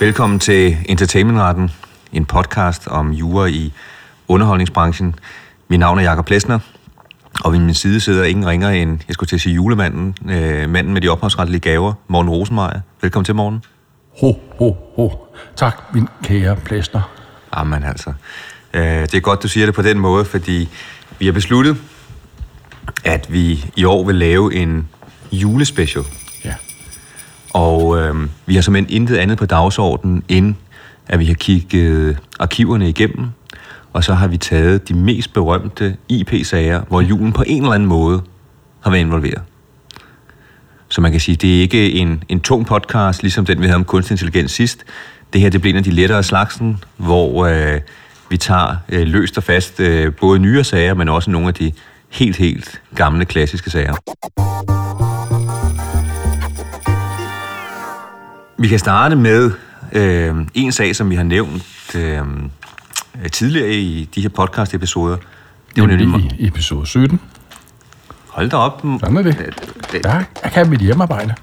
Velkommen til Entertainmentretten, en podcast om jura i underholdningsbranchen. Mit navn er Jakob Plesner, og ved min side sidder ingen ringer end, jeg skulle til at sige julemanden, øh, manden med de ophavsrettelige gaver, Morten Rosenmeier. Velkommen til, Morten. Ho, ho, ho. Tak, min kære Plesner. Jamen altså, det er godt, du siger det på den måde, fordi vi har besluttet, at vi i år vil lave en julespecial. Ja. Og øh, vi har simpelthen intet andet på dagsordenen, end at vi har kigget arkiverne igennem, og så har vi taget de mest berømte IP-sager, hvor julen på en eller anden måde har været involveret. Så man kan sige, det er ikke en, en tung podcast, ligesom den vi havde om kunstig intelligens sidst. Det her det bliver en af de lettere slagsen, hvor øh, vi tager øh, løst og fast øh, både nyere sager, men også nogle af de helt, helt gamle klassiske sager. Vi kan starte med øh, en sag, som vi har nævnt øh, tidligere i de her podcast-episoder. Det var nemlig i episode 17. Hold da op. Sådan er det. Det, Ja, jeg kan mit hjemmearbejde.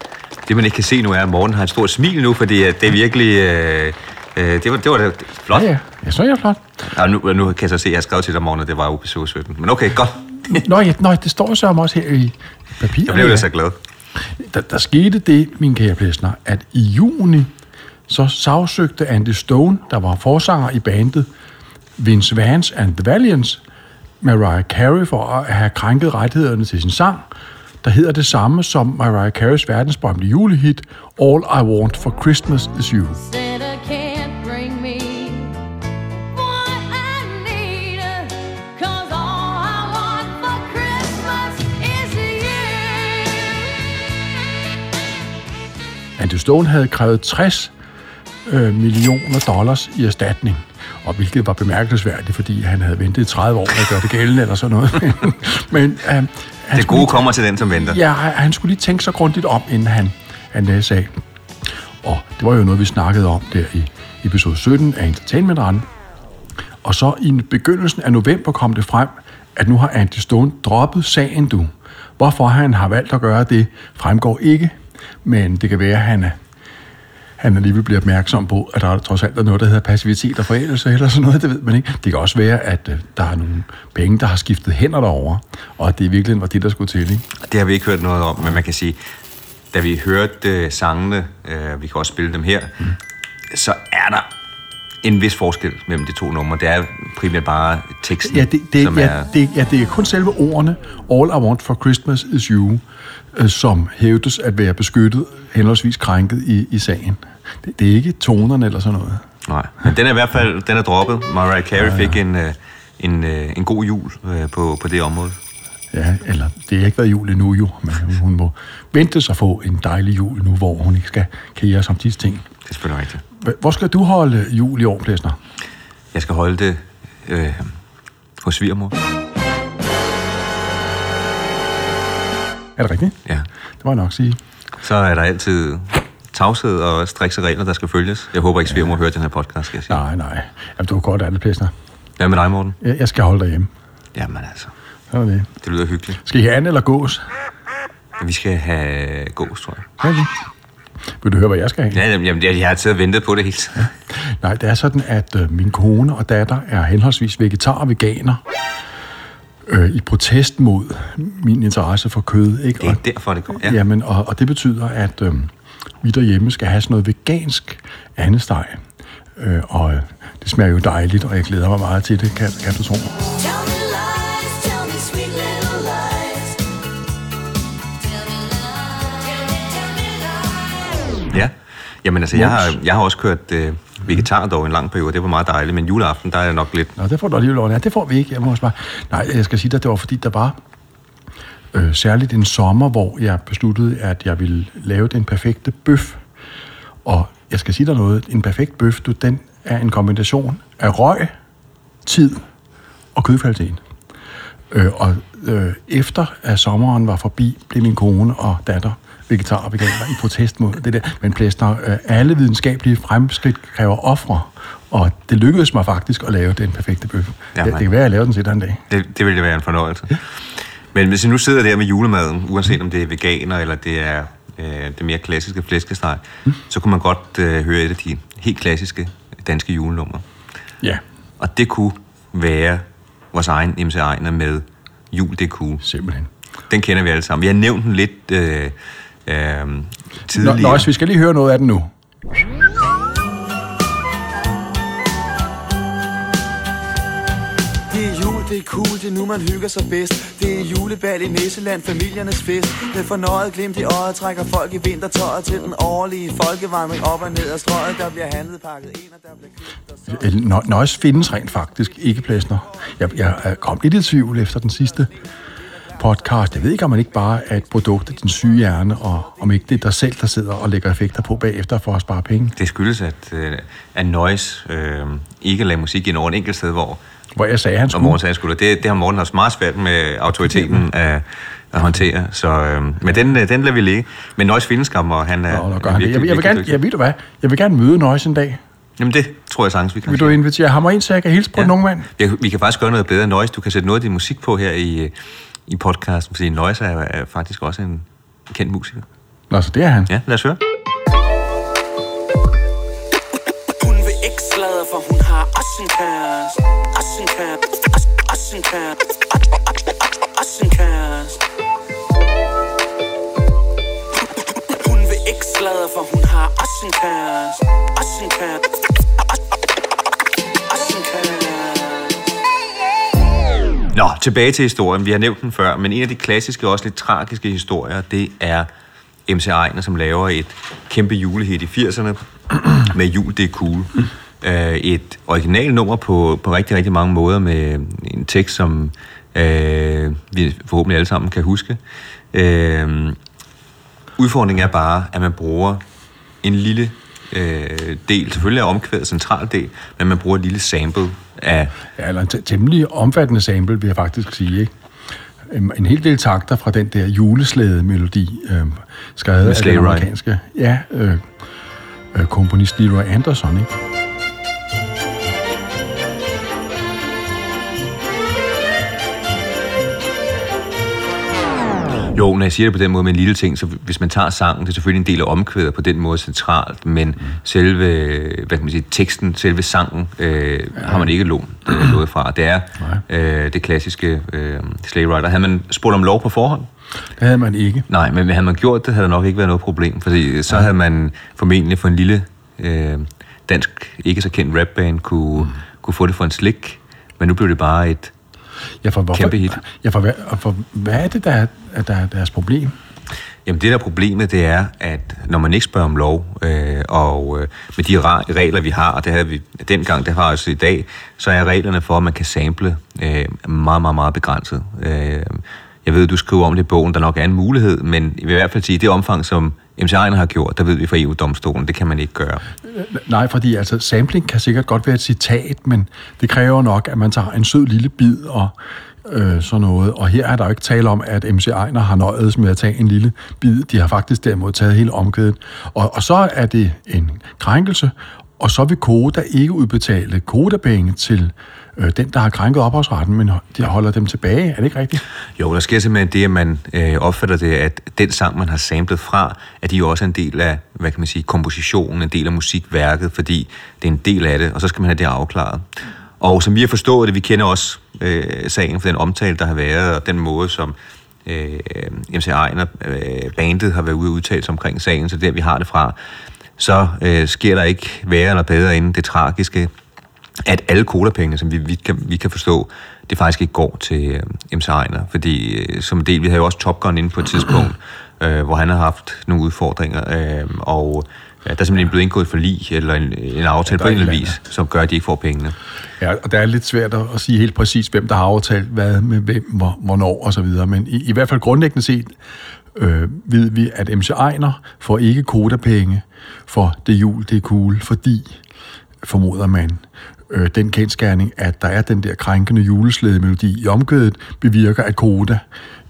det man ikke kan se nu er, at Morten har et stort smil nu, fordi det er virkelig... Øh, øh, det, var, det var da flot. Ja, ja. Så er jeg flot. Ja, nu, nu kan jeg så se, at jeg har skrevet til dig, Morten, at det var episode 17. Men okay, godt. Nå, ja, nå det står så også her i papiret. Jeg blev da så glad. Der, der skete det, min kære Plesner, at i juni, så sagsøgte Andy Stone, der var forsanger i bandet Vince Vance and the Valiants, Mariah Carey for at have krænket rettighederne til sin sang, der hedder det samme som Mariah Careys verdensberømte julehit All I Want for Christmas Is You. Andy Stone havde krævet 60 øh, millioner dollars i erstatning, og hvilket var bemærkelsesværdigt, fordi han havde ventet i 30 år at gøre det gældende eller sådan noget. Men øh, han Det gode lige- kommer til den, som venter. Ja, han skulle lige tænke sig grundigt om, inden han, han lagde sag. Og det var jo noget, vi snakkede om der i episode 17 af Entertainment Og så i begyndelsen af november kom det frem, at nu har Andy Stone droppet sagen, du. Hvorfor han har valgt at gøre det, fremgår ikke. Men det kan være, at han han alligevel bliver opmærksom på, at der trods alt er noget, der hedder passivitet og forældelse eller sådan noget, det ved man ikke. Det kan også være, at øh, der er nogle penge, der har skiftet hænder derover, og at det i virkeligheden var det, der skulle til. Ikke? Det har vi ikke hørt noget om, men man kan sige, da vi hørte øh, sangene, øh, vi kan også spille dem her, mm. så er der en vis forskel mellem de to numre. Det er primært bare teksten, Ja, det, det, som ja, er... det, ja, det er kun selve ordene, All I Want for Christmas is You, øh, som hævdes at være beskyttet, henholdsvis krænket i, i sagen. Det, det er ikke tonerne eller sådan noget. Nej, men den er i hvert fald den er droppet. Mariah Carey fik en, øh, en, øh, en god jul på, på det område. Ja, eller det har ikke været jul endnu jo, men hun må vente sig at få en dejlig jul nu, hvor hun ikke skal kære som disse ting. Det er selvfølgelig rigtigt. Hvor skal du holde jul i år, Plæsner? Jeg skal holde det øh, hos svigermor. Er det rigtigt? Ja. Det må jeg nok sige. Så er der altid tavshed og strikse regler, der skal følges. Jeg håber ikke, svigermor hører den her podcast, skal jeg sige. Nej, nej. Jamen, du er godt andet, Plæsner. Hvad med dig, Morten? Jeg, jeg skal holde dig hjemme. Jamen altså, er det. det lyder hyggeligt. Skal I have and eller gås? Vi skal have gås, tror jeg. Okay. Vil du høre, hvad jeg skal have? Ja, jamen, jeg, jeg har taget og ventet på det hele tiden. Nej, det er sådan, at øh, min kone og datter er henholdsvis vegetar og veganer øh, i protest mod min interesse for kød. Ikke? Det er Og, derfor, det går. Ja. jamen, og, og det betyder, at øh, vi derhjemme skal have sådan noget vegansk andesteg. Øh, og øh, det smager jo dejligt, og jeg glæder mig meget til det, kan, kan du tro. Tell ja. Jamen altså, jeg har, jeg har også kørt øh, vegetar dog en lang periode. Det var meget dejligt, men juleaften, der er jeg nok lidt... Nå, det får du alligevel lov. Ja, det får vi ikke. Jeg må også bare... Nej, jeg skal sige dig, det var fordi, der var øh, særligt en sommer, hvor jeg besluttede, at jeg ville lave den perfekte bøf. Og jeg skal sige dig noget. En perfekt bøf, du, den er en kombination af røg, tid og kødkvalitet. Øh, og øh, efter at sommeren var forbi, blev min kone og datter vegetar og veganer i protest mod det der. Men plæster, øh, alle videnskabelige fremskridt kræver ofre, Og det lykkedes mig faktisk at lave den perfekte bøf. Ja, det, det kan være, at jeg laver den til en dag. Det, det ville være en fornøjelse. Men hvis I nu sidder der med julemaden, uanset om det er veganer eller det er øh, det mere klassiske flæskesteg, mm. så kunne man godt øh, høre et af de helt klassiske danske julenumre. Ja, Og det kunne være vores egen MC Ejner med Jul, det er cool. simpelthen. Den kender vi alle sammen. Vi har nævnt den lidt øh, øh, Nå, tidligere. Nøjes, vi skal lige høre noget af den nu. Det er jul, det er cool, det er nu man hygger sig bedst Det er julebal i Nisseland, familiernes fest Med fornøjet glimt i øjet trækker folk i vintertøjet Til den årlige folkevandring op og ned ad strøget Der bliver handlet pakket ind, og der bliver købt og så... Nø- Nøjes findes rent faktisk ikke plæsner. Jeg, jeg er kommet lidt i tvivl efter den sidste podcast. Jeg ved ikke, om man ikke bare er et produkt af din syge hjerne, og om ikke det er dig selv, der sidder og lægger effekter på bagefter for at spare penge. Det skyldes, at, øh, at Noise øh, ikke lader musik ind over en enkelt sted, hvor Hvor jeg sagde, han og skulle. Morten sagde, skulle. Det, det har Morten haft meget svært med autoriteten at, at håndtere. Så, øh, men den, øh, den lader vi ligge. Men Noise findes skam, og han er Nå, gør han virkelig, Jeg, vil- jeg, vil gerne, jeg, ved du hvad? Jeg vil gerne møde Nøjes en dag. Jamen det tror jeg sagtens, vi kan Vil du invitere ham og ind, så jeg kan hilse på ja. nogen mand? Vi, vi kan faktisk gøre noget bedre. Noise, du kan sætte noget af din musik på her i, i podcasten, fordi Noise er, er faktisk også en kendt musiker. Nå, så det er han. Ja, lad os høre. Hun vil ikke sladre, for hun har også en kæreste Også en kæreste Også, også en kæreste Også en kæreste Hun vil ikke sladre, for hun har også en kæreste Også en kæreste Nå, tilbage til historien. Vi har nævnt den før, men en af de klassiske og også lidt tragiske historier, det er MC Ejner, som laver et kæmpe julehit i 80'erne med Jul, det er cool. Øh, et originalt nummer på, på rigtig, rigtig mange måder med en tekst, som øh, vi forhåbentlig alle sammen kan huske. Øh, udfordringen er bare, at man bruger en lille øh, del, selvfølgelig er omkvædet central del, men man bruger et lille sample af Ja, eller en temmelig omfattende sample, vil jeg faktisk sige. Ikke? Øhm, En hel del takter fra den der juleslæde-melodi, øh, skrevet af den amerikanske ja, øh, øh, komponist Leroy Anderson. Ikke? Jo, når jeg siger det på den måde med en lille ting, så hvis man tager sangen, det er selvfølgelig en del af omkvædet på den måde centralt, men mm. selve, hvad kan man sige, teksten, selve sangen, øh, ja. har man ikke lånt øh, noget fra. Det er øh, det klassiske øh, Sleigh Rider. Havde man spurgt om lov på forhånd? Det havde man ikke. Nej, men havde man gjort det, havde der nok ikke været noget problem, fordi så havde man formentlig for en lille øh, dansk, ikke så kendt rapband kunne, mm. kunne få det for en slik, men nu blev det bare et Ja, for, hvorfor, Kæmpe hit. Ja, for, hvad, for hvad er det, der er, der er deres problem? Jamen det der er problemet, det er, at når man ikke spørger om lov, øh, og øh, med de regler, vi har, og det havde vi dengang, det har jeg også i dag, så er reglerne for, at man kan sample øh, meget, meget, meget begrænset. Øh, jeg ved, du skriver om det i bogen, der nok er en mulighed, men i hvert fald sige, at det omfang, som MC Ejner har gjort, der ved vi fra EU-domstolen, det kan man ikke gøre. Nej, fordi altså, sampling kan sikkert godt være et citat, men det kræver nok, at man tager en sød lille bid og øh, sådan noget. Og her er der jo ikke tale om, at MC Ejner har nøjedes med at tage en lille bid. De har faktisk derimod taget hele omkædet. Og, og så er det en krænkelse, og så vil Koda ikke udbetale kodapenge til øh, den, der har krænket ophavsretten, men de holder dem tilbage. Er det ikke rigtigt? Jo, der sker simpelthen det, at man øh, opfatter det, at den sang, man har samlet fra, at de jo også er en del af, hvad kan man sige, kompositionen, en del af musikværket, fordi det er en del af det, og så skal man have det afklaret. Og som vi har forstået det, vi kender også øh, sagen for den omtale, der har været, og den måde, som øh, MC Ejner, øh, bandet, har været ude og udtale sig omkring sagen, så der vi har det fra, så øh, sker der ikke værre eller bedre end det tragiske, at alle kodapengene, som vi, vi, kan, vi kan forstå, det faktisk ikke går til øh, MC Ejner. Fordi øh, som del, vi havde jo også Top Gun inde på et tidspunkt, øh, hvor han har haft nogle udfordringer, øh, og øh, der er simpelthen blevet indgået et forlig, eller en, en aftale der på en eller anden vis, som gør, at de ikke får pengene. Ja, og det er lidt svært at, at sige helt præcis, hvem der har aftalt hvad med hvem, hvor, hvornår og så videre. Men i, i hvert fald grundlæggende set øh, ved vi, at MC Ejner får ikke kodapenge for det jul, det er cool, fordi, formoder man, øh, den kendskærning, at der er den der krænkende juleslædemelodi i omkødet, bevirker, at Koda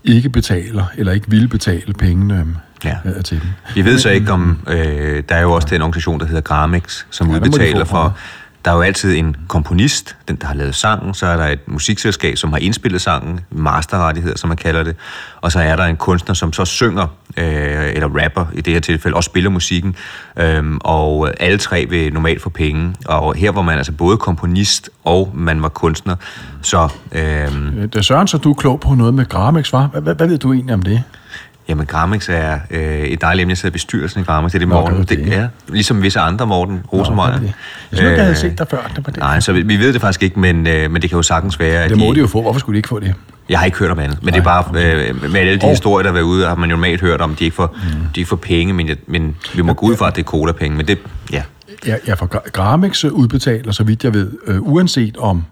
ikke betaler, eller ikke vil betale pengene Ja. øh, til dem. Vi ved så ikke om, øh, der er jo også den organisation, der hedder Gramex, som Ja, ja, udbetaler for der er jo altid en komponist, den der har lavet sangen, så er der et musikselskab, som har indspillet sangen, masterrettigheder, som man kalder det, og så er der en kunstner, som så synger, øh, eller rapper i det her tilfælde, og spiller musikken, øh, og alle tre vil normalt få penge, og her var man altså både komponist og man var kunstner, så øhm, øh, Det er Søren, så du er klog på noget med Gramex, var? Hvad, hvad ved du egentlig om det? Jamen, Gramex er øh, et dejligt emne. Jeg sidder i bestyrelsen i Gramex. Det er det, Nå, Morten. gør du det? Det, ja, ligesom visse andre, Morten Rosenmeier. det. Jeg synes, jeg havde set dig før. Det var det. Nej, så vi, vi ved det faktisk ikke, men, øh, men det kan jo sagtens være, at Det må de jo få. Hvorfor skulle de ikke få det? Jeg har ikke hørt om andet, men det er bare, øh, med alle de Og- historier, der har været ude, har man jo normalt hørt om, de ikke får, mm. de ikke får penge, men, jeg, men vi må gå ud fra, at det er cola-penge, men det, ja. Ja, ja for Gra- Gramex udbetaler, så vidt jeg ved, øh, uanset om øh,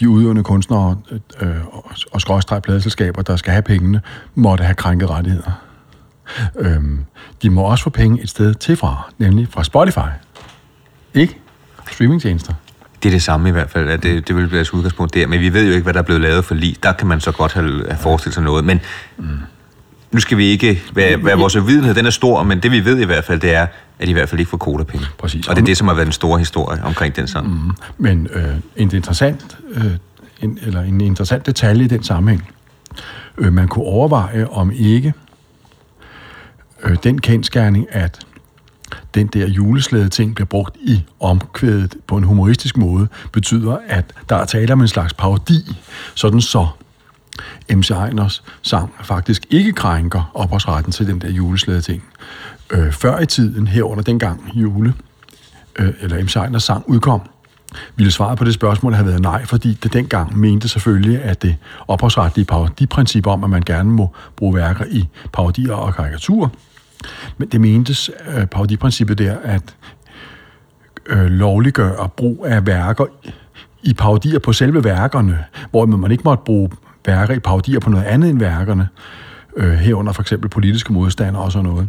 de udøvende kunstnere øh, og, og skråstrej pladeselskaber, der skal have pengene, måtte have krænket rettigheder. Øhm, de må også få penge et sted til fra, nemlig fra Spotify. Ikke? Streamingtjenester. Det er det samme i hvert fald, at det, det vil blive deres udgangspunkt der, men vi ved jo ikke, hvad der er blevet lavet for lige. Der kan man så godt have, have forestillet sig noget, men nu skal vi ikke, være, være vores videnhed, den er stor, men det vi ved i hvert fald, det er, at de i hvert fald ikke får cola-penge. Præcis. Og det er det, som har været den store historie omkring den sang. Mm. Men øh, en interessant, øh, en, eller en interessant detalje i den sammenhæng. Øh, man kunne overveje, om ikke øh, den kendskærning, at den der juleslæde ting bliver brugt i omkvædet på en humoristisk måde, betyder, at der er tale om en slags parodi, sådan så MC Einers sang faktisk ikke krænker ophavsretten til den der juleslæde ting. Øh, før i tiden, herunder dengang jule, øh, eller MC Einers sang udkom, ville svaret på det spørgsmål have været nej, fordi det dengang mente selvfølgelig, at det ophavsretlige parodiprincip om, at man gerne må bruge værker i parodier og karikaturer, men det mentes øh, parodiprincippet der, at øh, lovliggøre brug af værker i parodier på selve værkerne, hvor man ikke måtte bruge værker i parodier på noget andet end værkerne, øh, herunder for eksempel politiske modstandere og sådan noget.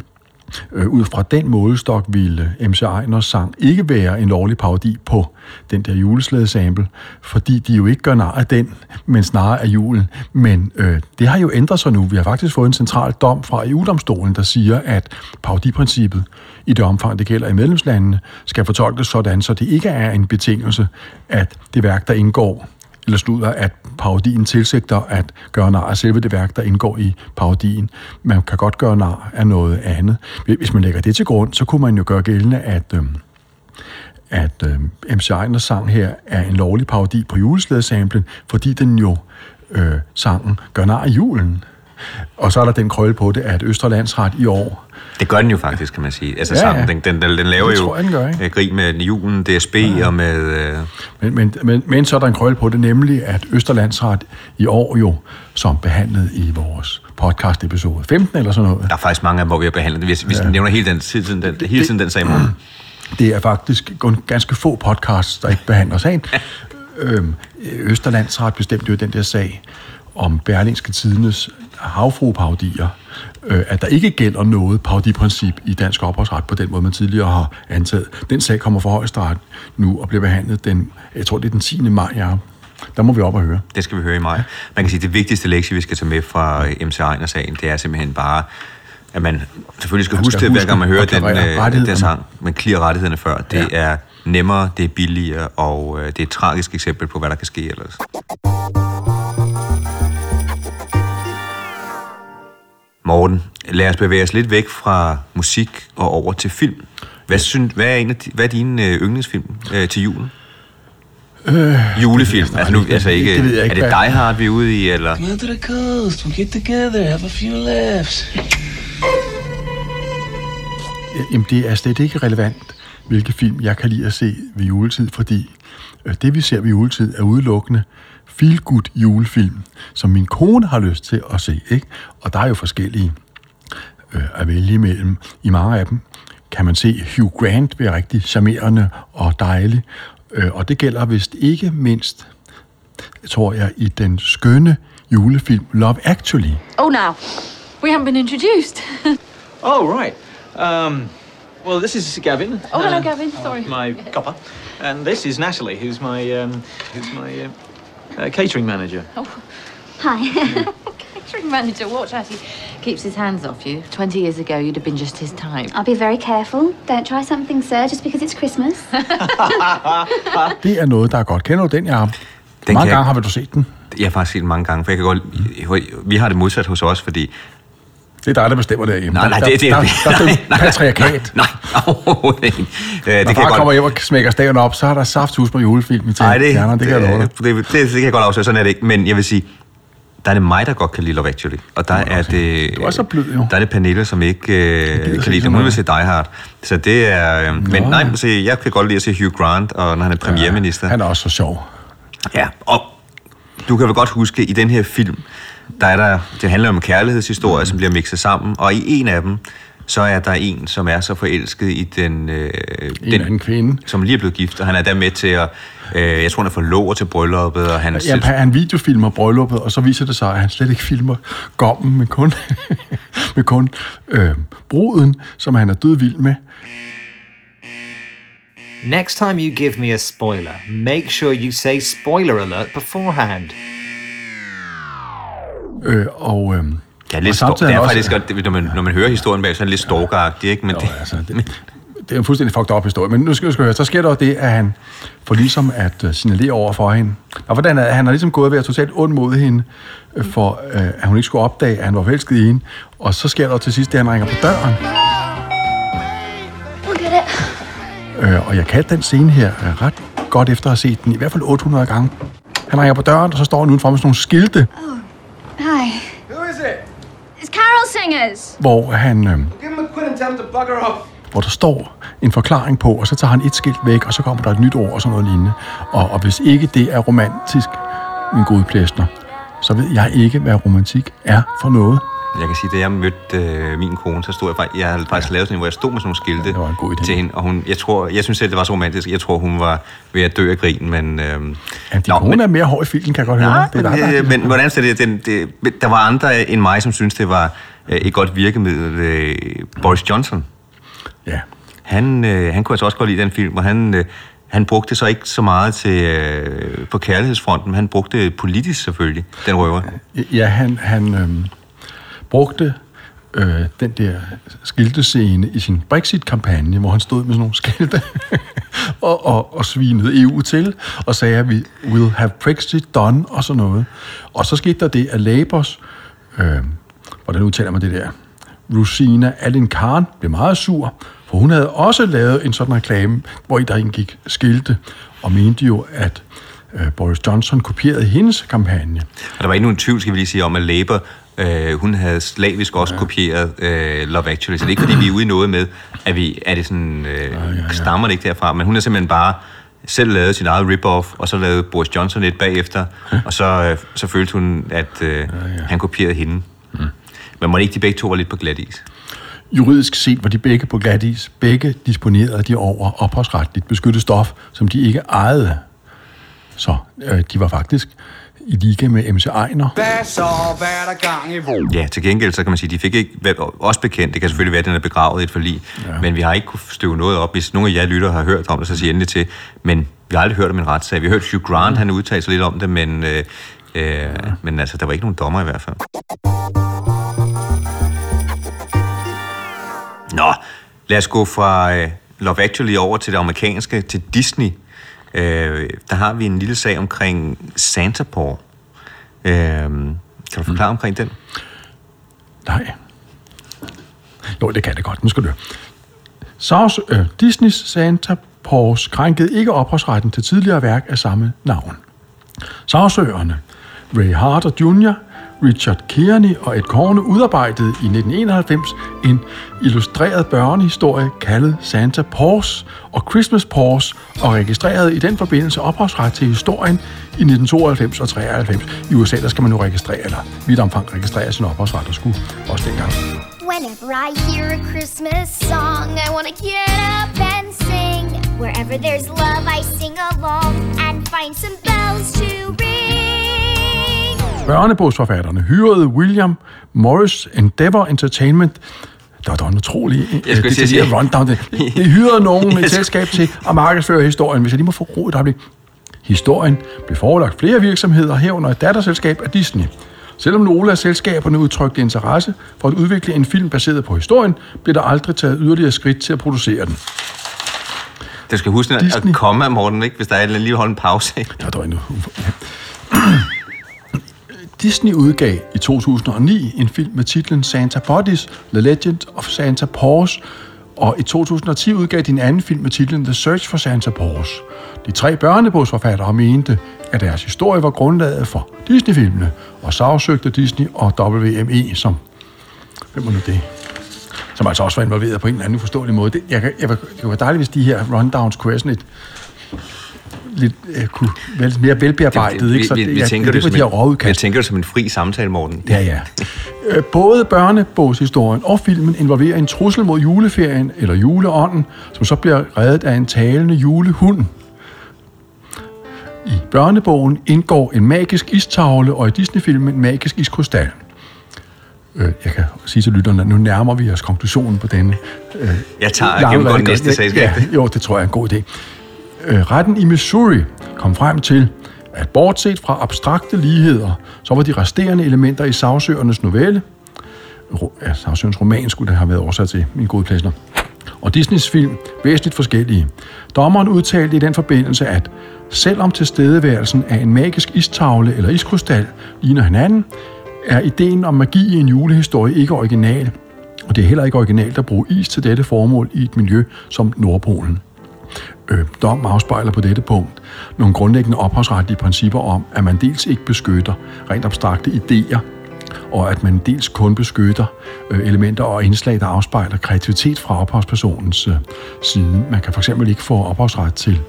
Øh, ud fra den målestok ville MC Einers sang ikke være en lovlig parodi på den der juleslæde-sample, fordi de jo ikke gør nar af den, men snarere af julen. Men øh, det har jo ændret sig nu. Vi har faktisk fået en central dom fra EU-domstolen, der siger, at parodiprincippet i det omfang, det gælder i medlemslandene, skal fortolkes sådan, så det ikke er en betingelse, at det værk, der indgår eller slutter, at parodien tilsigter at gøre nar af selve det værk, der indgår i parodien. Man kan godt gøre nar af noget andet. Hvis man lægger det til grund, så kunne man jo gøre gældende, at, øh, at øh, MC Einers sang her er en lovlig parodi på juleslædesamplen, fordi den jo øh, sangen gør nar af julen. Og så er der den krølle på det, at Østerlandsret i år Det gør den jo faktisk, kan man sige. Altså Ja, sangen, den, den, den, laver Det jo tror den gør, ikke? øh, grin med julen, DSB ja. og med... Øh, Men, men, men, men så er der en krølle på det, nemlig at Østerlandsret i år jo, som behandlet i vores podcast episode 15 eller sådan noget, der er faktisk mange af hvor vi har behandlet det. Hvis, hvis ja. nævner hele, den, hele tiden den, hele tiden den sag morgen. det er faktisk kun ganske få podcasts, der ikke behandler sagen. øhm, Østerlandsret bestemte jo den der sag om Berlingske Tidenes havfrueparodier, øh, at der ikke gælder noget parodiprincip i dansk ophavsret på den måde, man tidligere har antaget. Den sag kommer for højesteret nu og bliver behandlet den, jeg tror det er den 10. maj, ja. Der må vi op og høre. Det skal vi høre i maj. Man kan sige, at det vigtigste lektie, vi skal tage med fra MC Ejner-sagen, det er simpelthen bare, at man selvfølgelig skal Man huske skal det, hver gang man hører den, øh, den sang. Man clear rettighederne før. Det Ja. er nemmere, det er billigere, og øh, det er et tragisk eksempel på, hvad der kan ske ellers. Morten, lad os bevæge os lidt væk fra musik og over til film. Hvad, synes, hvad, er, en af hvad er dine øh, yndlingsfilm øh, til julen? Øh, Julefilm. det ved jeg Altså, nu, altså ikke, Det ved jeg ikke, er det Die Hard, vi er ude i, eller? Come to the coast. We'll get together, have a few laughs. Jamen, det er slet ikke relevant, hvilke film jeg kan lide at se ved juletid, fordi øh, det, vi ser ved juletid, er udelukkende feel-good julefilm, som min kone har lyst til at se. Ikke? Og der er jo forskellige øh, at vælge imellem. I mange af dem kan man se Hugh Grant være rigtig charmerende og dejlig. Øh, og det gælder vist ikke mindst, tror jeg, i den skønne julefilm Love Actually. Oh, now. We haven't been introduced. Oh, right. Um, well, this is Gavin. Oh, hello, uh, Gavin. Sorry. My copper. And this is Natalie, who's my, um, who's my uh, uh, catering manager. Oh, Hi. catering manager. Watch out, he keeps his hands off you. 20 years ago, you'd have been just his type. I'll be very careful. Don't try something, sir, just because it's Christmas. Det er noget, der er godt. Kender du den, Jacob? Den Mange kan jeg- gange har du set den. Jeg har faktisk set den mange gange, for jeg kan godt... Vi har det modsat hos os, fordi... Det er dig, der bestemmer derhjemme. Nej, nej, der, det, det, der, der, der, der, er patriarkat. Nej, overhovedet ikke. Øh, det Når far kommer hjem og smækker staven op, så er der safthus med julefilm i Nej, det, Stjernerne, det, kan jeg love det, det, det, det, kan jeg godt afsløre, sådan er det ikke. Men jeg vil sige, der er det mig, der godt kan lide Love Actually. Og der er det... Du er så blød, jo. Der er det Pernille, som ikke øh, kan lide det. Hun vil se Die Hard. Så det er... Øh, men nej, se, jeg kan godt lide at se Hugh Grant, og når han er premierminister. Han er også så sjov. Ja, og du kan vel godt huske, i den her film, der er der, det handler om en kærlighedshistorie, som bliver mixet sammen, og i en af dem, så er der en, som er så forelsket i den, øh, En den anden kvinde. som lige er blevet gift, og han er der med til at, øh, jeg tror, han er forlover til brylluppet, og han er Ja, han, han videofilmer brylluppet, og så viser det sig, at han slet ikke filmer gommen, men kun, men kun øh, bruden, som han er død vild med. Next time you give me a spoiler, make sure you say spoiler alert beforehand. Øh, og, øh, Ja, lidt og samtidig det er også- faktisk godt, det- når man, når man hører historien bag, så er det lidt stalkeragtigt, ikke? Men Jo, det, altså, det, det er en fuldstændig fucked up historie. Men nu skal du skal høre, så sker der det, at han får ligesom at uh, signalere over for hende. Og hvordan er, han har ligesom gået ved at totalt ond mod hende, øh, for uh, at hun ikke skulle opdage, at han var forelsket i hende. Og så sker der til sidst, det at han ringer på døren. At. Øh, og jeg kaldte den scene her øh, ret godt efter at have set den, i hvert fald 800 gange. Han ringer på døren, og så står han udenfor med sådan nogle skilte, Hi. Who is it? It's Carol Singers. hvor, han, øh, Give him a quid and tell him to bugger off. hvor der står en forklaring på, og så tager han et skilt væk, og så kommer der et nyt ord og sådan noget lignende. Og, og hvis ikke det er romantisk, min gode plæstner, så ved jeg ikke, hvad romantik er for noget. Jeg kan sige, da jeg mødte øh, min kone, så stod jeg faktisk, jeg havde faktisk lavet sådan en, hvor jeg stod med sådan nogle skilte Det var en god idé. til hende, og hun, jeg tror, jeg synes selv, det var så romantisk, jeg tror, hun var ved at dø af grin, men... Øh, Ja, din kone er mere hård i filmen, kan jeg godt høre. Nej, det er men, øh, men hvordan er det, den, det? Der var andre end mig, som synes det var øh, et godt virkemiddel. Øh, Boris Johnson, Ja. han, øh, han kunne altså også godt lide den film, og han, øh, han brugte det så ikke så meget til, øh, på kærlighedsfronten, men han brugte det politisk selvfølgelig, den røver. Ja, han, han øhm, brugte øh, den der skiltescene i sin Brexit-kampagne, hvor han stod med sådan nogle skilte og, og, og svinede EU til, og sagde, at vi will have Brexit done, og sådan noget. Og så skete der det, at Labours, øh, hvordan udtaler man det der, Rosina Allen Khan blev meget sur, for hun havde også lavet en sådan reklame, hvor i der indgik skilte, og mente jo, at øh, Boris Johnson kopierede hendes kampagne. Og der var endnu en tvivl, skal vi lige sige, om at Labour, øh, hun havde slavisk også ja. kopieret øh, Love Actually. Så det er ikke, fordi vi er ude i noget med, at vi er det sådan, øh, ja, ja, ja. stammer det ikke derfra, men hun har simpelthen bare selv lavet sit eget rip-off, og så lavede Boris Johnson et bagefter, og så, øh, så følte hun, at øh, ja, ja. han kopierede hende. Mm. Men må ikke de begge to var lidt på glat is? Juridisk set var de begge på glat is. Begge disponerede de over ophavsretligt beskyttet stof, som de ikke ejede. Så øh, de var faktisk i liga med MC Ejner. Hvad så? Hvad er der gang i hvor? Ja, til gengæld, så kan man sige, de fik ikke også bekendt. Det kan selvfølgelig være, at den er begravet i et forlig. Ja. Men vi har ikke kunne støve noget op. Hvis nogle af jer lytter har hørt om det, så sig endelig til. Men vi har aldrig hørt om en retssag. Vi har hørt Hugh Grant, han udtalte sig lidt om det, men, øh, øh, ja. men altså, der var ikke nogen dommer i hvert fald. Nå, lad os gå fra øh, Love Actually over til det amerikanske, til Disney. Øh, der har vi en lille sag omkring Santa Paw. Øh, kan du forklare mm. omkring den? Nej. Jo, det kan det godt. Nu skal du. South, øh, Disneys Santa Paws krænkede ikke ophavsretten til tidligere værk af samme navn. Sagsøgerne Ray Harder Jr., Richard Kearney og Ed Corne udarbejdede i 1991 en illustreret børnehistorie kaldet Santa Paws og Christmas Paws og registrerede i den forbindelse ophavsret til historien i 1992 og 93. I USA der skal man nu registrere, eller vidt omfang registrere sin ophavsret, og skulle også dengang. Whenever I hear a Christmas song, I want to get up and sing. Wherever there's love, I sing along and find some bells to. Børnebogsforfatterne hyrede William Morris Endeavor Entertainment der var dog en utrolig Jeg skulle at detaljeret sige- rundown. Det, det hyrede nogen med et selskab til at markedsføre historien. Hvis jeg lige må få ro et øjeblik. Historien blev forelagt flere virksomheder herunder et datterselskab af Disney. Selvom nogle af selskaberne udtrykte interesse for at udvikle en film baseret på historien, blev der aldrig taget yderligere skridt til at producere den. Det skal huske at, at komme, Morten, ikke? hvis der er lige holde en pause. Ja, der var endnu. Disney udgav i 2009 en film med titlen Santa Bodies, The Legend of Santa Paws, og i 2010 udgav de en anden film med titlen The Search for Santa Paws. De tre børnebogsforfattere mente, at deres historie var grundlaget for Disney-filmene, og sagsøgte Disney og WME som... Hvem var nu det? Som altså også var involveret på en eller anden uforståelig måde. Det, jeg, jeg, det var dejligt, hvis de her rundowns kunne være sådan et lidt, øh, kunne være lidt mere velbearbejdet. ikke? Så vi, vi, ja, tænker det, det, som en, vi tænker det som en fri samtale, Morten. Ja, ja. Øh, Både børnebogshistorien og filmen involverer en trussel mod juleferien eller juleånden, som så bliver reddet af en talende julehund. I børnebogen indgår en magisk istavle, og i Disney-filmen en magisk iskrystal. Øh, Jeg kan sige til lytterne, at nu nærmer vi os konklusionen på denne. øh, Jeg tager redegørelse. næste selskab. Ja, jo, det tror jeg er en god idé. Øh, retten i Missouri kom frem til, at bortset fra abstrakte ligheder, så var de resterende elementer i sagsøgernes novelle, ja, sagsøgernes roman skulle det have været oversat til, min gode plæsner, og Disneys film væsentligt forskellige. Dommeren udtalte i den forbindelse, at selvom tilstedeværelsen af en magisk istavle eller iskrystal ligner hinanden, er ideen om magi i en julehistorie ikke original, og det er heller ikke originalt at bruge is til dette formål i et miljø som Nordpolen. Øh, dom afspejler på dette punkt nogle grundlæggende ophavsretlige principper om, at man dels ikke beskytter rent abstrakte idéer, og at man dels kun beskytter øh, elementer og indslag, der afspejler kreativitet fra ophavspersonens øh, side. Man kan fx ikke få ophavsret til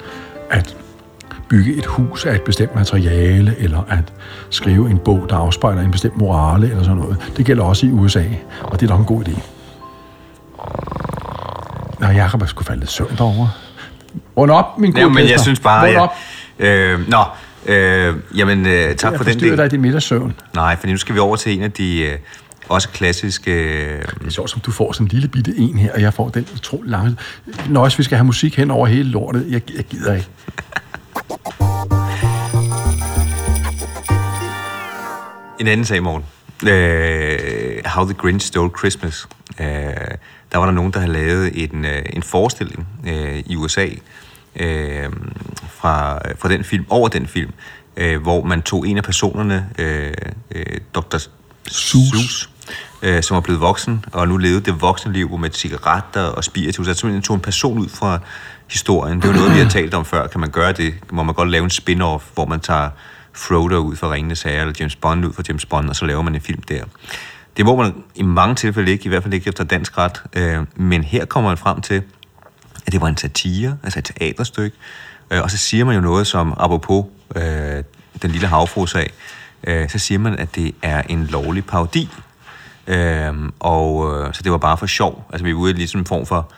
at bygge et hus af et bestemt materiale, eller at skrive en bog, der afspejler en bestemt morale, eller sådan noget. Det gælder også i USA, og det er nok en god idé. Nå, Jacob er sgu faldet lidt søvn derovre. Rund op, min gode Ja, men jeg synes bare... Rund Ja, op. øh, nå, øh, jamen øh, tak Jeg for den del. dig i din middagssøvn. Nej, for nu skal vi over til en af de øh, også klassiske... Øh, Det er sjovt, som du får sådan en lille bitte en her, og jeg får den utrolig lange. Når også vi skal have musik hen over hele lortet, jeg, jeg gider ikke. En anden sag, morgen. Øh, How the Grinch Stole Christmas. Øh, der var der nogen, der havde lavet en, øh, en forestilling øh, i USA øh, fra, fra den film, over den film, øh, hvor man tog en af personerne, øh, øh, Dr. Seuss, øh, som var blevet voksen, og nu levede det voksne liv med cigaretter og spiritus. Altså simpelthen tog en person ud fra historien. Det er jo noget, vi har talt om før. Kan man gøre det? Må man godt lave en spin-off, hvor man tager Frodo ud fra Ringenes Herre, eller James Bond ud fra James Bond, og så laver man en film der. Det må man i mange tilfælde ikke, i hvert fald ikke efter dansk ret. Øh, men her kommer man frem til, at det var en satire, altså et teaterstykke. Øh, og så siger man jo noget som, apropos øh, den lille havfrosag, øh, så siger man, at det er en lovlig parodi. Øh, og øh, så det var bare for sjov. Altså vi er ude i ligesom en form for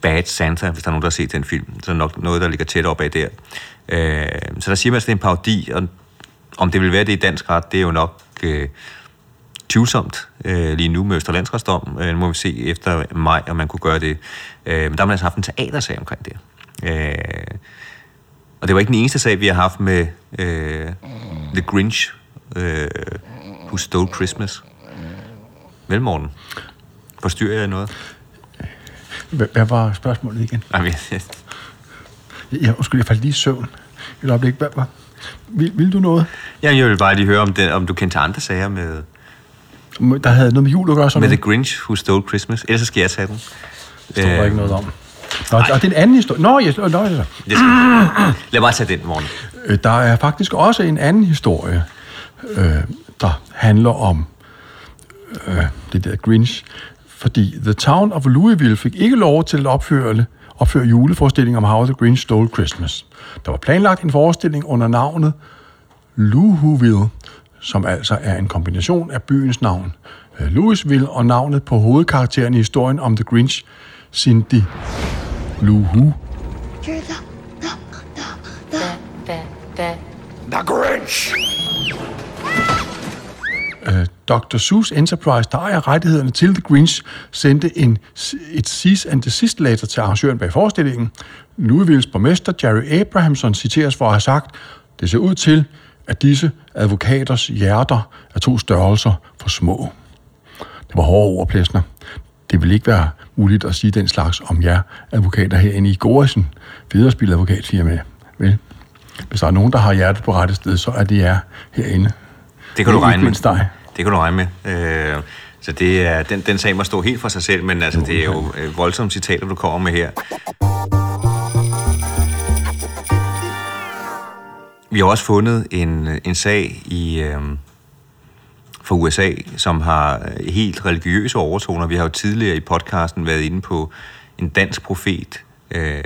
Bad Santa, hvis der er nogen, der har set den film. Så er det nok noget, der ligger tæt op af der. Øh, så der siger man, at det er en parodi, og om det vil være det i dansk ret, det er jo nok øh, tvivlsomt øh, lige nu med Østerlandsretsdom. Øh, nu må vi se efter maj, om man kunne gøre det. Øh, men der har man altså haft en teatersag omkring det. Øh, og det var ikke den eneste sag, vi har haft med øh, The Grinch, øh, Who Stole Christmas. Vel, Morten? Forstyrrer jeg noget? Hvad, var spørgsmålet igen? Nej, men, Jeg, undskyld, jeg faldt lige i søvn. Et øjeblik. Hvad, hvad? Vil, vil du noget? Jamen, jeg vil bare lige høre, om, det, om du kendte andre sager med, Der havde noget med jul at gøre sådan med The? Grinch, Who Stole Christmas. Ellers så skal jeg tage den. Det står der ikke noget om. Nå, og det er en anden historie. Nå, yes, nå, nå, Det skal, lad mig tage den, Morten. Øh, Der er faktisk også en anden historie, øh, der handler om øh, det der Grinch. Fordi The Town of Louisville fik ikke lov til at opføre, opføre juleforestilling om How the Grinch Stole Christmas. Der var planlagt en forestilling under navnet Louisville, som altså er en kombination af byens navn øh, Louisville og navnet på hovedkarakteren i historien om The Grinch, Cindy Lou Who. The Grinch! Øh, Dr. Seuss Enterprise, der ejer rettighederne til The Grinch, sendte en, et cease and desist letter til arrangøren bag forestillingen. Louisvilles borgmester Jerry Abrahamson citeres for at have sagt, det ser ud til, at disse advokaters hjerter er to størrelser for små. Det var hårde ord, Plesner. Det vil ikke være muligt at sige den slags om jer advokater herinde i Goresen, Federspil advokatfirma. Vel? Hvis der er nogen, der har hjertet på rette sted, så er det jer herinde. Det kan du regne med. dig. Det kan du regne med. Øh, så det er, den, den sag må stå helt for sig selv, men altså, det er jo øh, voldsomme citater, du kommer med her. Vi har også fundet en, en sag i, øh, fra USA, som har øh, helt religiøse overtoner. Vi har jo tidligere i podcasten været inde på en dansk profet, øh,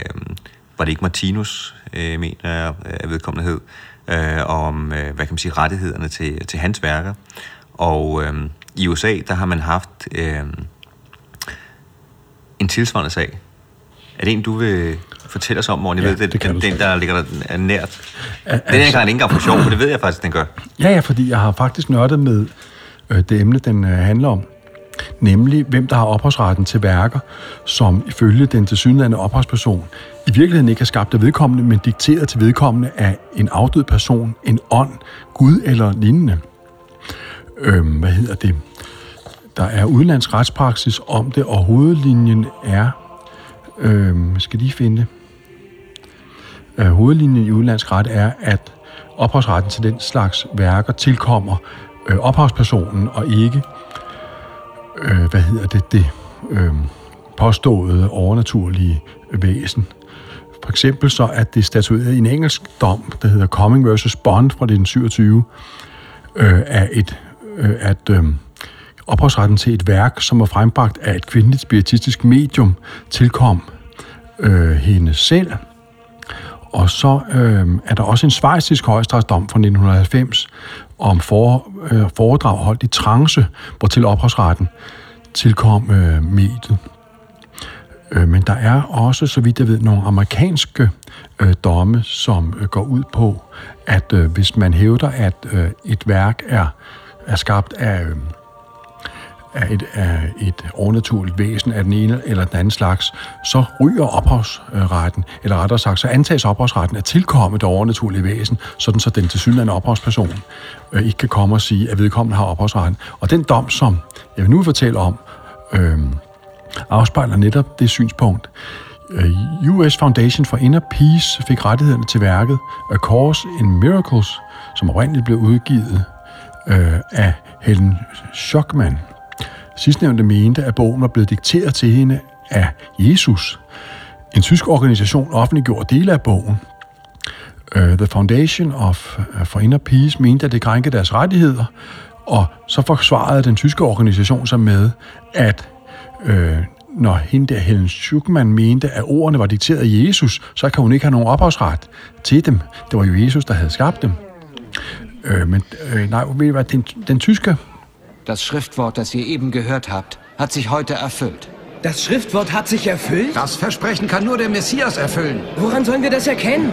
var det ikke Martinus, øh, mener jeg, at vedkommende hed, øh, om, øh, hvad kan man sige, rettighederne til, til hans værker. Og øh, i USA, der har man haft øh, en tilsvarende sag. Er det en, du vil fortælle os om, morgen? Jeg Ja, ved, det, det kan den, den, der ligger der er nært. Al- Den er ikke engang ikke engang for sjov, for det ved jeg faktisk, den gør. Ja, ja, fordi jeg har faktisk nørdet med øh, det emne, den øh, handler om. Nemlig, hvem der har ophavsretten til værker, som ifølge den tilsyneladende ophavsperson i virkeligheden ikke er skabt af vedkommende, men dikteret til vedkommende af en afdød person, en ånd, Gud eller lignende. Øhm, hvad hedder det? Der er udenlandsk retspraksis om det, og hovedlinjen er... Øhm, skal lige finde det. Øh, hovedlinjen i udenlandsk ret er, at ophavsretten til den slags værker tilkommer øh, ophavspersonen og ikke, øh, hvad hedder det, det øh, påståede overnaturlige væsen. For eksempel så er det statueret i en engelsk dom, der hedder Coming vs. Bond fra 1927, øh, af et, øh, at øh, ophavsretten til et værk, som var frembragt af et kvindeligt spiritistisk medium, tilkom øh, hende selv, og så øh, er der også en svejstisk højstrætsdom fra 1990 om for, øh, foredrag holdt i trance, hvor til ophavsretten tilkom øh, mediet. Øh, men der er også, så vidt jeg ved, nogle amerikanske øh, domme, som øh, går ud på, at øh, hvis man hævder, at øh, et værk er, er skabt af, øh, af, et, af et overnaturligt væsen af den ene eller den anden slags, så ryger ophavsretten, eller rettere sagt, så antages ophavsretten at tilkomme det overnaturlige væsen, sådan så den til tilsyneladende ophavsperson øh, ikke kan komme og sige, at vedkommende har ophavsretten. Og den dom, som jeg vil nu fortælle om, øh, afspejler netop det synspunkt. Øh, US Foundation for Inner Peace fik rettighederne til værket A Course in Miracles, som oprindeligt blev udgivet øh, af Helen Schockman. Sidstnævnte mente, at bogen var blevet dikteret til hende af Jesus. En tysk organisation offentliggjorde dele af bogen. Øh, The Foundation of, øh, for Inner Peace mente, at det krænkede deres rettigheder, og så forsvarede den tyske organisation sig med, at øh, når hende der Helen Schuckmann mente, at ordene var dikteret af Jesus, så kan hun ikke have nogen ophavsret til dem. Det var jo Jesus, der havde skabt dem. Øh, men øh, nej, ved I hvad, den, den tyske Das Schriftwort, das ihr eben gehört habt, hat sich heute erfüllt. Das Schriftwort hat sich erfüllt? Das Versprechen kann nur der Messias erfüllen. Woran sollen wir das erkennen?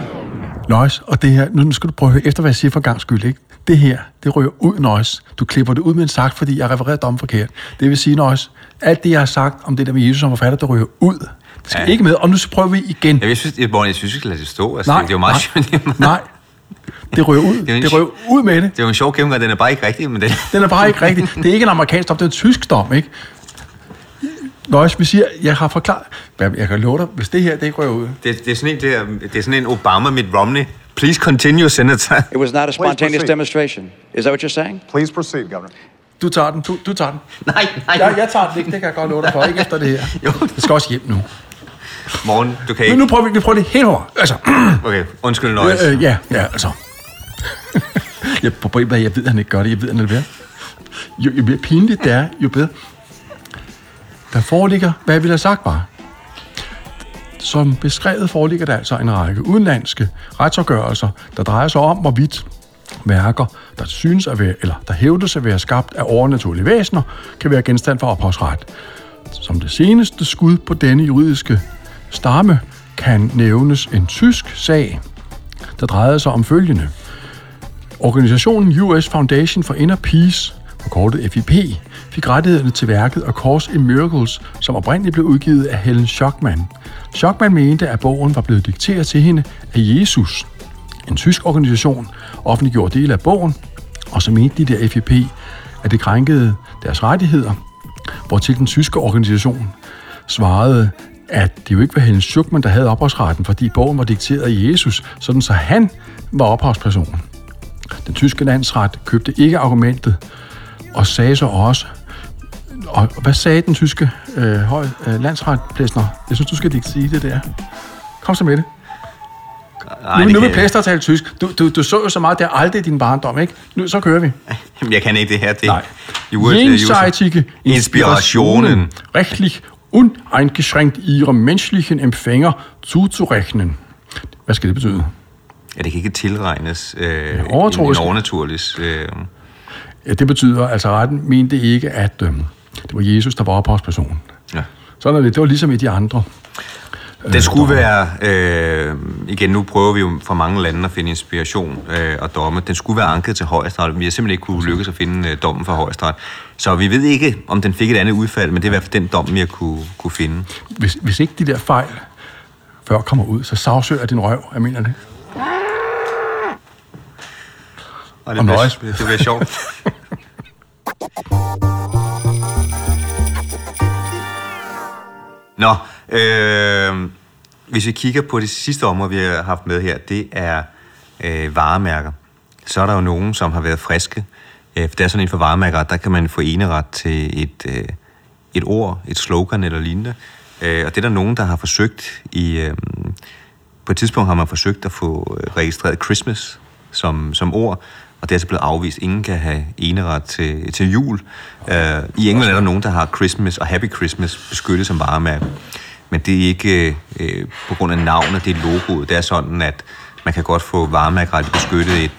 Nøjes, og det her, nu skal du prøve at høre efter, hvad jeg siger for gang skyld, ikke? Det her, det rører ud, Nøjes. Du klipper det ud med en sagt, fordi jeg refererede dommen forkert. Det vil sige, Nøjes, alt det, jeg har sagt om det der med Jesus som forfatter, det rører ud. Det skal Ja. ikke med, og nu så prøver vi igen. Jeg synes, jeg, jeg synes, vi skal lade det stå. Altså, Nej, det er jo meget nej, sjovt. nej. Det rører ud. Det er en Det rører ud med det. Det er jo en sjov gennemgang, den er bare ikke rigtig, men det... Den er bare ikke rigtig. Det er ikke en amerikansk dom, det er en tysk dom, ikke? Nøjes, vi siger, jeg har forklaret. Jeg kan love dig, hvis det her, det ikke rører ud. Det, det, er sådan en, det, er, det er sådan en Obama Mitt Romney. Please continue, Senator. It was not a spontaneous demonstration. Is that what you're saying? Please proceed, Governor. Du tager den, du, du tager den. Nej, nej. Jeg, jeg tager den ikke, det kan jeg godt love dig for. Ikke efter det her. Jo. Jeg skal også hjem nu. Morgen, du kan Nu, ikke... nu prøver vi, vi prøver det helt over. Altså, Okay, undskyld, Nøjes. øh, øh, ja, ja, altså. jeg, er, at jeg ved, at han ikke gør det. Jeg ved, at han er ved. Jo, jo mere pinligt det er, jo bedre. Der foreligger, hvad vi har sagt bare. Som beskrevet foreligger der altså en række udenlandske retsafgørelser, der drejer sig om, hvorvidt værker, der synes at være, eller der hævdes at være skabt af overnaturlige væsener, kan være genstand for ophavsret. Som det seneste skud på denne juridiske stamme kan nævnes en tysk sag, der drejede sig om følgende. Organisationen US Foundation for Inner Peace, forkortet FIP, fik rettighederne til værket A Course in Miracles, som oprindeligt blev udgivet af Helen Schockman. Schockman mente, at bogen var blevet dikteret til hende af Jesus. En tysk organisation offentliggjorde dele af bogen, og så mente de der FIP, at det krænkede deres rettigheder, hvor til den tyske organisation svarede, at det jo ikke var Helen Schuckmann, der havde ophavsretten, fordi bogen var dikteret af Jesus, sådan så han var ophavspersonen. Den tyske landsret købte ikke argumentet, og sagde så også, og hvad sagde den tyske øh, høj, øh, landsret, Plæsner? Jeg synes, du skal ikke sige det der. Kom så med det. Ej, nu nu vil Plæsner tale tysk. Du, du, du så jo så meget, det er aldrig i din barndom, ikke? Nu, så kører vi. Jamen, jeg kan ikke det her. Det Nej. Jure- Jenseitige Inspirationen. rechtlich uneingeschränkt ihrem menschlichen Empfänger zuzurechnen. Hvad skal det betyde? Ja, det kan ikke tilregnes øh, en, en overnaturlig... Øh, Ja, det betyder, altså retten mente ikke, at øh, det var Jesus, der var ophavspersonen. Ja. Sådan er det. Det var ligesom i de andre. Det skulle være, øh, igen nu prøver vi jo fra mange lande at finde inspiration øh, og domme, den skulle være anket til højesteret. Vi har simpelthen ikke kunne lykkes at finde øh, dommen fra højesteret. Så vi ved ikke, om den fik et andet udfald, men det er i hvert fald den dom, vi har kunne, kunne finde. Hvis, hvis ikke de der fejl før kommer ud, så sagsøger din røv, jeg mener det. Og det, Og bliver, det bliver sjovt. Nå, øh, hvis vi kigger på det sidste område, vi har haft med her, det er øh, varemærker. Så er der jo nogen, som har været friske. Øh, for det er sådan en for varemærkeret, der kan man få eneret til et, øh, et ord, et slogan eller lignende. Øh, og det er der nogen, der har forsøgt i... Øh, på et tidspunkt har man forsøgt at få øh, registreret Christmas som, som ord, og det er så blevet afvist. Ingen kan have eneret til, til jul. Uh, I England er der nogen, der har Christmas og Happy Christmas beskyttet som varemærke. Men det er ikke øh, på grund af navnet, det er logoet. Det er sådan, at man kan godt få varemærkeret beskyttet et...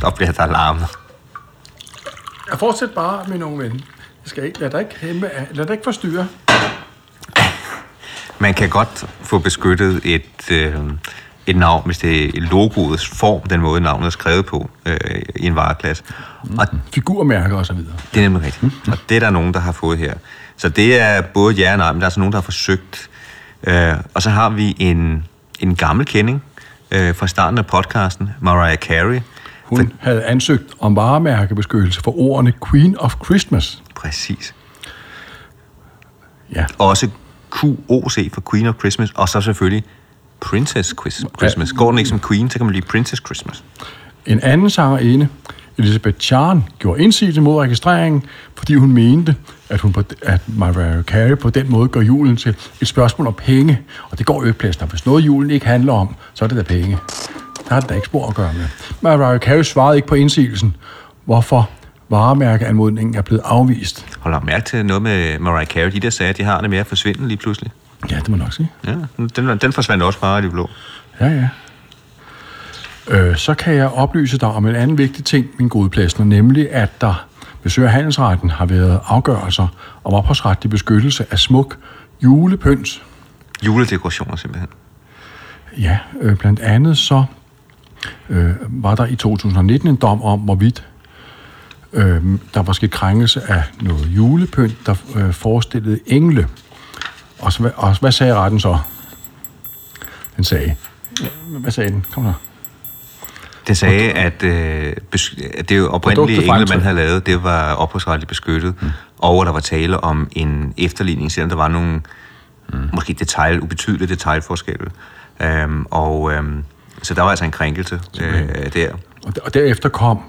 Der bliver der larmet. Jeg fortsætter bare med nogle ven. Jeg skal ikke, lad dig ikke, hæmme, lad dig ikke forstyrre. Man kan godt få beskyttet et, øh, et navn, hvis det er logoets form, den måde navnet er skrevet på øh, i en vareklasse. Og Figurmærker og så videre. Det er nemlig rigtigt. Og det er der nogen, der har fået her. Så det er både ja og nej, men der er altså nogen, der har forsøgt. Øh, og så har vi en, en gammel kending øh, fra starten af podcasten, Mariah Carey. Hun havde ansøgt om varemærkebeskyttelse for ordene Queen of Christmas. Præcis. Ja. Også QOC for Queen of Christmas, og så selvfølgelig Princess Christmas. Går den ikke som Queen, så kan man blive Princess Christmas. En anden sangerinde, Elizabeth Chan, gjorde indsigelse mod registreringen, fordi hun mente, at, hun at Mariah Carey på den måde gør julen til et spørgsmål om penge. Og det går jo ikke plads. Hvis noget julen ikke handler om, så er det da penge. Der har det da ikke spor at gøre med. Mariah Carey svarede ikke på indsigelsen, hvorfor varemærkeanmodningen er blevet afvist. Hold da mærke til noget med Mariah Carey. De der sagde, at de har det med at forsvinde lige pludselig. Ja, det må nok sige. Ja, den, den forsvandt også bare i det blå. Ja, ja. Øh, så kan jeg oplyse dig om en anden vigtig ting, min gode pladsen, nemlig at der ved Sø- og Handelsretten har været afgørelser om ophavsretlig beskyttelse af smuk julepynt. Juledekorationer simpelthen. Ja, øh, blandt andet så øh, var der i 2019 en dom om, hvorvidt øh, der var sket krænkelse af noget julepynt, der øh, forestillede engle. Og, så, og hvad sagde retten så? Den sagde, hvad sagde den? Kom så. Det sagde, at, øh, at det oprindelige engle, man havde lavet, det var ophavsretligt beskyttet, mm. og at der var tale om en efterligning, selvom der var nogle mm. måske detalj, ubetydelige detaljforskelle. Øhm, og øhm, så der var altså en krænkelse øh, der. Og, og derefter kom,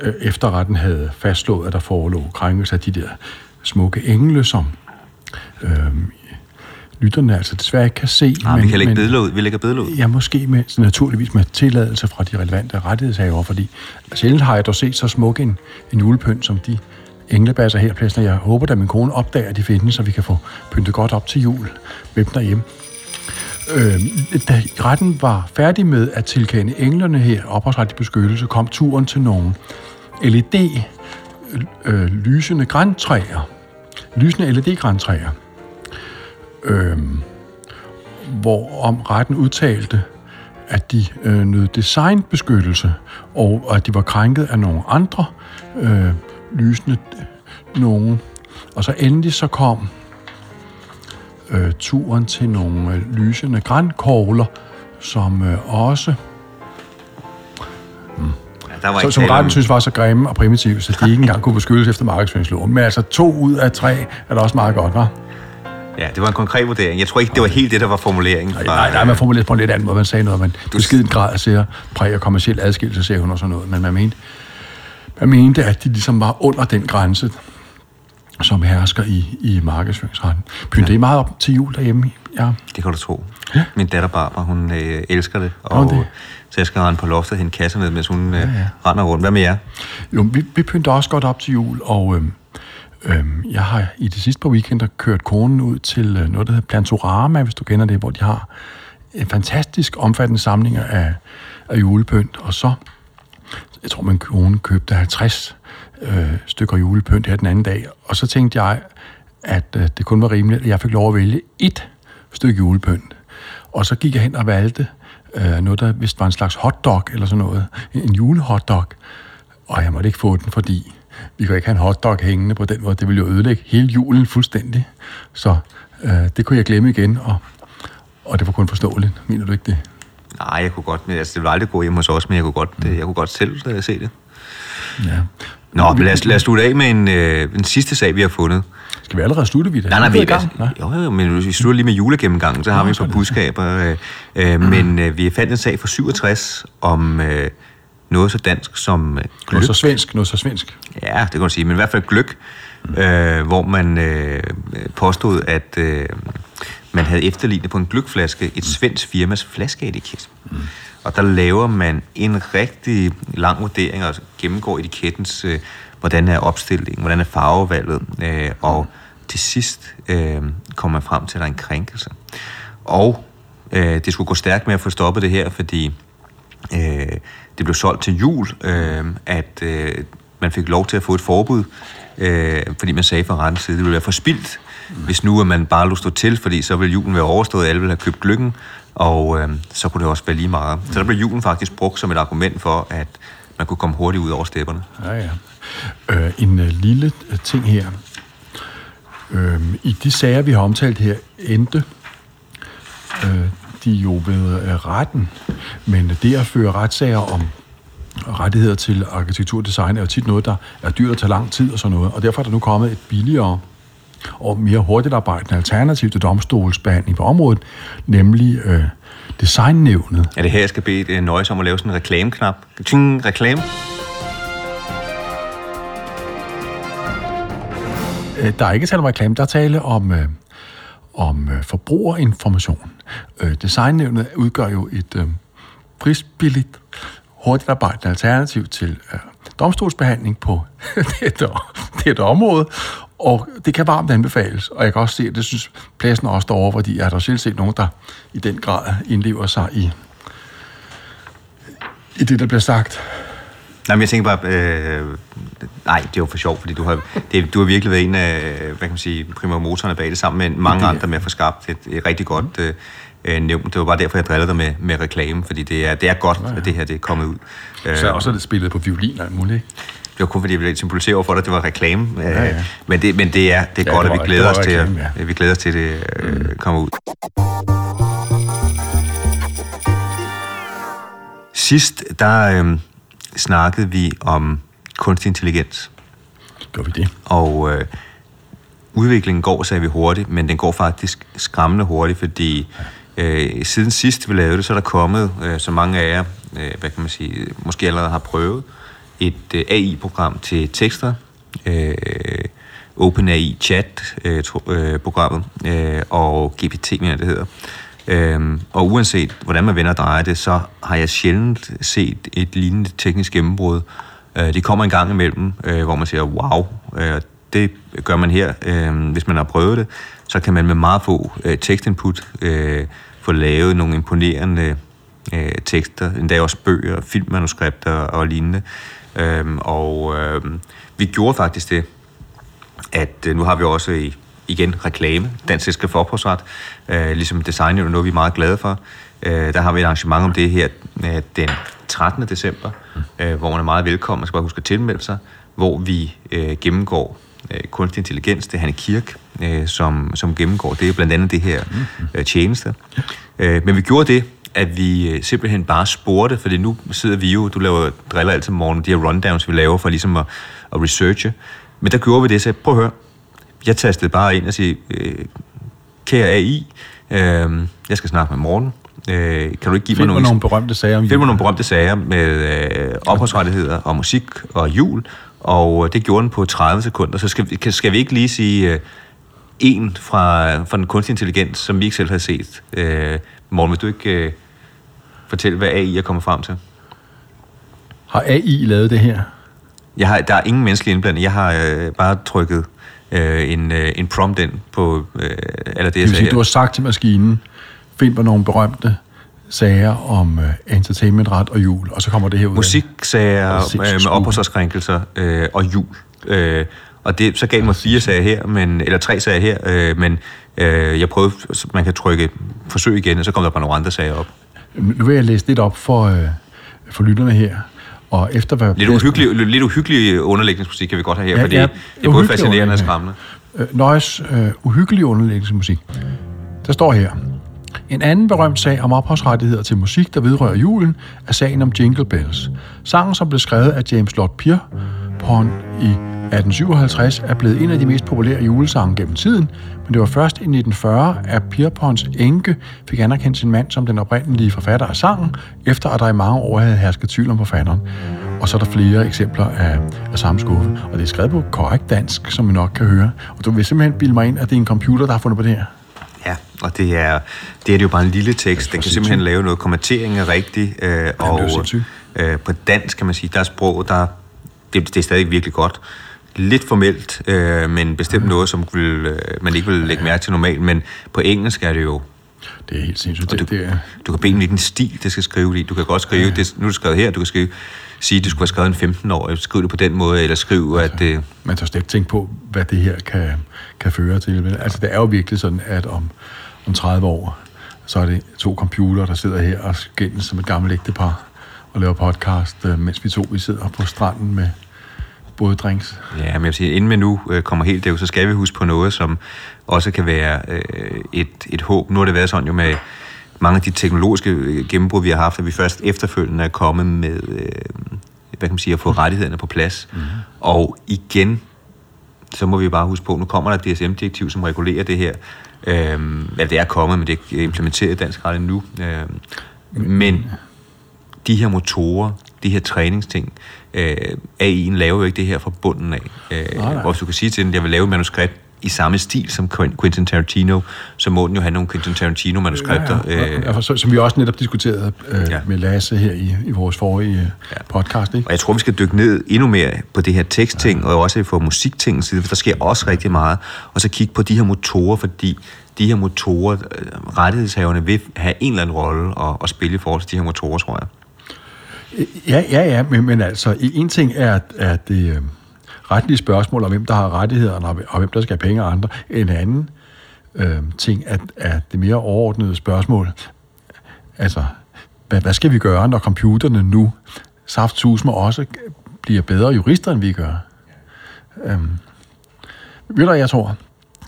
øh, efterretten havde fastslået, at der forelå krænkelse af de der smukke engle, som øh, lytterne altså desværre ikke kan se. Ah, vi kan lægge billeder ud. Vi lægger billeder ud. Ja, måske med, så naturligvis med tilladelse fra de relevante rettighedshavere, fordi sjældent har jeg dog set så smuk en, en julepynt, som de englebasser her pladsen. Jeg håber, at min kone opdager, at de findes, så vi kan få pyntet godt op til jul med dem derhjemme. Øh, da retten var færdig med at tilkende englerne her ophavsretlig beskyttelse, kom turen til nogle LED øh, lysende græntræer. Lysende LED-græntræer. Øh, hvor om retten udtalte, at de øh, nød designbeskyttelse, og at de var krænket af nogle andre øh, lysende nogen. Og så endelig så kom øh, turen til nogle øh, lysende grænkogler, som øh, også der var Så, som retten synes var så grimme og primitive, så de ikke engang kunne beskyttes efter markedsføringsloven. Men altså to ud af tre er da også meget godt, var? Ja, det var en konkret vurdering. Jeg tror ikke, det var helt det, der var formuleringen. Fra, Nej, nej, man formulerede på en lidt anden måde. Man sagde noget, man beskeden grad siger, præg og kommersiel adskillelse, siger hun og sådan noget. Men man mente, man mente, at de ligesom var under den grænse, som hersker i, i markedsføringsretten. Pynt, det er meget op til jul derhjemme. Ja. Det kan du tro. Ja. Min datter Barbara, hun øh, elsker det. Og, det? Så jeg skal rende på loftet og hente kasser ned, mens hun øh, Ja, ja. render rundt. Hvad med jer? Jo, vi, vi pynter også godt op til jul, og øhm, øhm, jeg har i de sidste par weekender kørt konen ud til øh, noget, der hedder Plantorama, hvis du kender det, hvor de har en fantastisk omfattende samling af, af julepynt, og så, jeg tror, min kone købte 50 øh, stykker julepynt her den anden dag, og så tænkte jeg, at øh, det kun var rimeligt, at jeg fik lov at vælge ét stykke julepynt. Og så gik jeg hen og valgte øh, noget, der vist var en slags hotdog eller sådan noget. En julehotdog. Og jeg måtte ikke få den, fordi vi kan ikke have en hotdog hængende på den måde. Det ville jo ødelægge hele julen fuldstændig. Så øh, det kunne jeg glemme igen, og, og det var kun forståeligt. Mener du ikke det? Nej, jeg kunne godt, men altså, det ville aldrig gå hjemme hos os, men jeg kunne godt, mm. jeg kunne godt selv øh, se det. Ja. Nå, men lad os, lad os slutte af med en, øh, en sidste sag, vi har fundet. Skal vi allerede slutte vi det? Nej, nej, vi, er i gang. altså, jo, jo, men vi slutter lige med julegennemgangen, så har vi et par budskaber. Øh, øh, men øh, vi fandt en sag fra 67 om øh, noget så dansk som øh, gløk. Noget så svensk, noget så svensk. Ja, det kan man sige, men i hvert fald gløk, øh, hvor man øh, påstod, at øh, man havde efterlignet på en gløkflaske et svensk firmas flaskeetiket. Mm. Og der laver man en rigtig lang vurdering og gennemgår etikettens, øh, hvordan er opstillingen, hvordan er farvevalget, øh, og til sidst øh, kommer man frem til, at der er en krænkelse. Og øh, det skulle gå stærkt med at få stoppet det her, fordi øh, det blev solgt til jul, øh, at øh, man fik lov til at få et forbud, øh, fordi man sagde fra rettens side, at det ville være for spildt hvis nu at man bare lå stå til, fordi så ville julen være overstået, alle ville have købt lykken, og øh, så kunne det også være lige meget. Så der blev julen faktisk brugt som et argument for, at man kunne komme hurtigt ud over stepperne. Ja, ja. Øh, en øh, lille øh, ting her. Øh, I de sager, vi har omtalt her, endte øh, de jo ved øh, retten. Men det at føre retssager om rettigheder til arkitektur og design er jo tit noget, der er dyrt og tager lang tid og sådan noget. Og derfor er der nu kommet et billigere og mere hurtigt arbejdende alternativ til domstolsbehandling på området, nemlig øh, designnævnet. Er det her, jeg skal bede øh, Nøjes om at lave sådan en reklameknap? Ting, reklame. Øh, Der er ikke tale om reklame, der er tale om, øh, om øh, forbrugerinformation. Øh, designnævnet udgør jo et øh, prisbilligt, hurtigt arbejdende alternativ til øh, domstolsbehandling på dette, dette område, og det kan varmt anbefales. Og jeg kan også se, at det synes pladsen også derovre, fordi jeg har da selv set nogen, der i den grad indlever sig i, i det, der bliver sagt. Nej, men jeg tænker bare, øh, nej, det er jo for sjov, fordi du har, det, du har virkelig været en af, hvad kan man sige, primære motorerne bag det, sammen med mange Det er- andre med at få skabt et, et rigtig godt øh, øh, nævn. Det var bare derfor, jeg drillede dig med, med reklame, fordi det er, det er godt, at det her det er kommet ud. Øh, Så også er det spillet på violin og muligt. ikke? Det var kun fordi, jeg ville symbolisere over for dig, at det var reklame. Ja, Ja, ja. ja. Men, det, men det er, det er Ja, godt, det at var- vi glæder, os var til, reklame, at, vi glæder os til, at det øh, kommer ud. Sidst, der øh, snakkede vi om kunstig intelligens. Gør vi det? Og øh, udviklingen går, sagde vi hurtigt, men den går faktisk skræmmende hurtigt, fordi øh, siden sidst vi lavede det, så er der kommet, øh, så mange af jer, øh, hvad kan man sige, måske allerede har prøvet, et øh, AI-program til tekster, øh, OpenAI Chat-programmet, øh, øh, øh, og GPT, mener jeg, det hedder. Øhm, og uanset hvordan man vender og drejer det, så har jeg sjældent set et lignende teknisk gennembrud. Øh, det kommer en gang imellem, øh, hvor man siger, wow, øh, det gør man her. Øh, hvis man har prøvet det, så kan man med meget få øh, tekstinput øh, få lavet nogle imponerende øh, tekster, endda også bøger, filmmanuskripter og lignende. Øhm, og øh, vi gjorde faktisk det, at øh, nu har vi også i, igen reklame, Dansk Selskab for Ophavsret, øh, ligesom design er noget, vi er meget glade for. Øh, der har vi et arrangement om det her øh, den 13. december, øh, hvor man er meget velkommen, man skal bare huske at tilmelde sig, hvor vi øh, gennemgår øh, kunstig intelligens. Det er Hanne Kirk, øh, som, som gennemgår det, blandt andet det her øh, tjeneste. Øh, men vi gjorde det, at vi øh, simpelthen bare spurgte, fordi nu sidder vi jo, du laver driller altid om morgenen, de her rundowns, vi laver for ligesom at, at researche. Men der gjorde vi det, så prøv at høre. Jeg tastede bare ind og sige, øh, kære AI, øh, jeg skal snakke med morgen. Øh, kan du ikke give Find mig nogle, nogle berømte sager om Find mig nogle berømte sager med øh, ophavsrettigheder og musik og jul, og øh, det gjorde den på 30 sekunder. Så skal, vi- skal vi ikke lige sige øh, en fra, fra den kunstige intelligens, som vi ikke selv har set. Øh, Morten, vil du ikke øh, fortælle, hvad AI er kommet frem til? Har AI lavet det her? Jeg har, der er ingen menneskelig indblanding. Jeg har øh, bare trykket øh, en, øh, en prompt ind på øh, eller det, Det vil sige, du har sagt til maskinen, find mig nogle berømte sager om uh, entertainmentret og jul, og så kommer det her ud. Musiksager Og øh, med ophavsretskrænkelser øh, og jul. Øh, og det, så gav mig fire sager her, men, eller tre sager her, øh, men øh, jeg prøvede, man kan trykke forsøg igen, og så kommer der bare nogle andre sager op. Nu vil jeg læse lidt op for, uh, for lytterne her. Og efter hvad Lidt uhyggelig, lidt uhyggelig underlægningsmusik kan vi godt have her, Ja, fordi ja, det er både fascinerende og skræmmende. øh, Nøjes øh, uhyggelig underlægningsmusik. Der står her. En anden berømt sag om ophavsrettigheder til musik, der vedrører julen, er sagen om Jingle Bells. Sangen, som blev skrevet af James Lord Pierpont i 1857, er blevet en af de mest populære julesange gennem tiden, men det var først i 1940, at Pierponts enke fik anerkendt sin mand som den oprindelige forfatter af sangen, efter at der i mange år havde hersket tvivl om forfatteren. Og så er der flere eksempler af, af samme skuffe. Og det er skrevet på korrekt dansk, som I nok kan høre. Og du vil simpelthen bilde mig ind, at det er en computer, der har fundet på det her. Ja, og det er, det er det jo bare en lille tekst. Den kan simpelthen lave noget kommentering er rigtig, øh, og øh, på dansk kan man sige, der er sprog, der, det, det er stadig virkelig godt. Lidt formelt, øh, men bestemt noget, som vil, øh, man ikke vil lægge mærke til normalt, men på engelsk er det jo... Det er helt sindssygt. Og du, Det, det er, du kan bede hvilken stil det skal skrive i. Du kan godt skrive, ja. det, nu er det skrevet her, du kan skrive, sige, at det skulle være skrevet en 15-årig, skrive det på den måde, eller skrive, at... Øh, man tør slet ikke tænke på, hvad det her kan, kan føre til. vel? Altså, det er jo virkelig sådan, at om, om 30 år, så er det to computere, der sidder her og skændes som et gammelt ægtepar og laver podcast, øh, mens vi to vi sidder på stranden med både drinks. Ja, men jeg vil sige, inden vi nu øh, kommer helt derud, så skal vi huske på noget, som også kan være øh, et, et håb. Nu har det været sådan jo med mange af de teknologiske øh, gennembrud, vi har haft, at vi først efterfølgende er kommet med, øh, hvad kan man sige, at få rettighederne på plads. Mm. Og igen, så må vi bare huske på, nu kommer der et DSM-direktiv, som regulerer det her. Øh, ja, det er kommet, men det er ikke implementeret i dansk ret endnu. Øh, men de her motorer, de her træningsting, øh, AI'en laver jo ikke det her fra bunden af. Øh, Nej, nej. hvor hvis du kan sige til den, at jeg vil lave et manuskript i samme stil som Quentin Tarantino, så må den jo have nogle Quentin Tarantino-manuskripter. Ja, ja. Øh, Ja, som vi også netop diskuterede øh, Ja. med Lasse her i, i vores forrige ja. podcast. Ikke? Og jeg tror, vi skal dykke ned endnu mere på det her tekstting, ja. og også for musikting side, for der sker også rigtig meget. Og så kigge på de her motorer, fordi de her motorer, øh, rettighedshaverne vil have en eller anden rolle at, at spille i forhold til de her motorer, tror jeg. Ja, ja, ja, men, men altså, en ting er, at det øh, retlige spørgsmål om, hvem der har rettighederne, og, og hvem der skal have penge og andre. En anden øh, ting er, at det mere overordnede spørgsmål. Altså, hvad, hvad skal vi gøre, når computerne nu saftsusme også bliver bedre jurister, end vi gør? Øhm, ved du, jeg tror?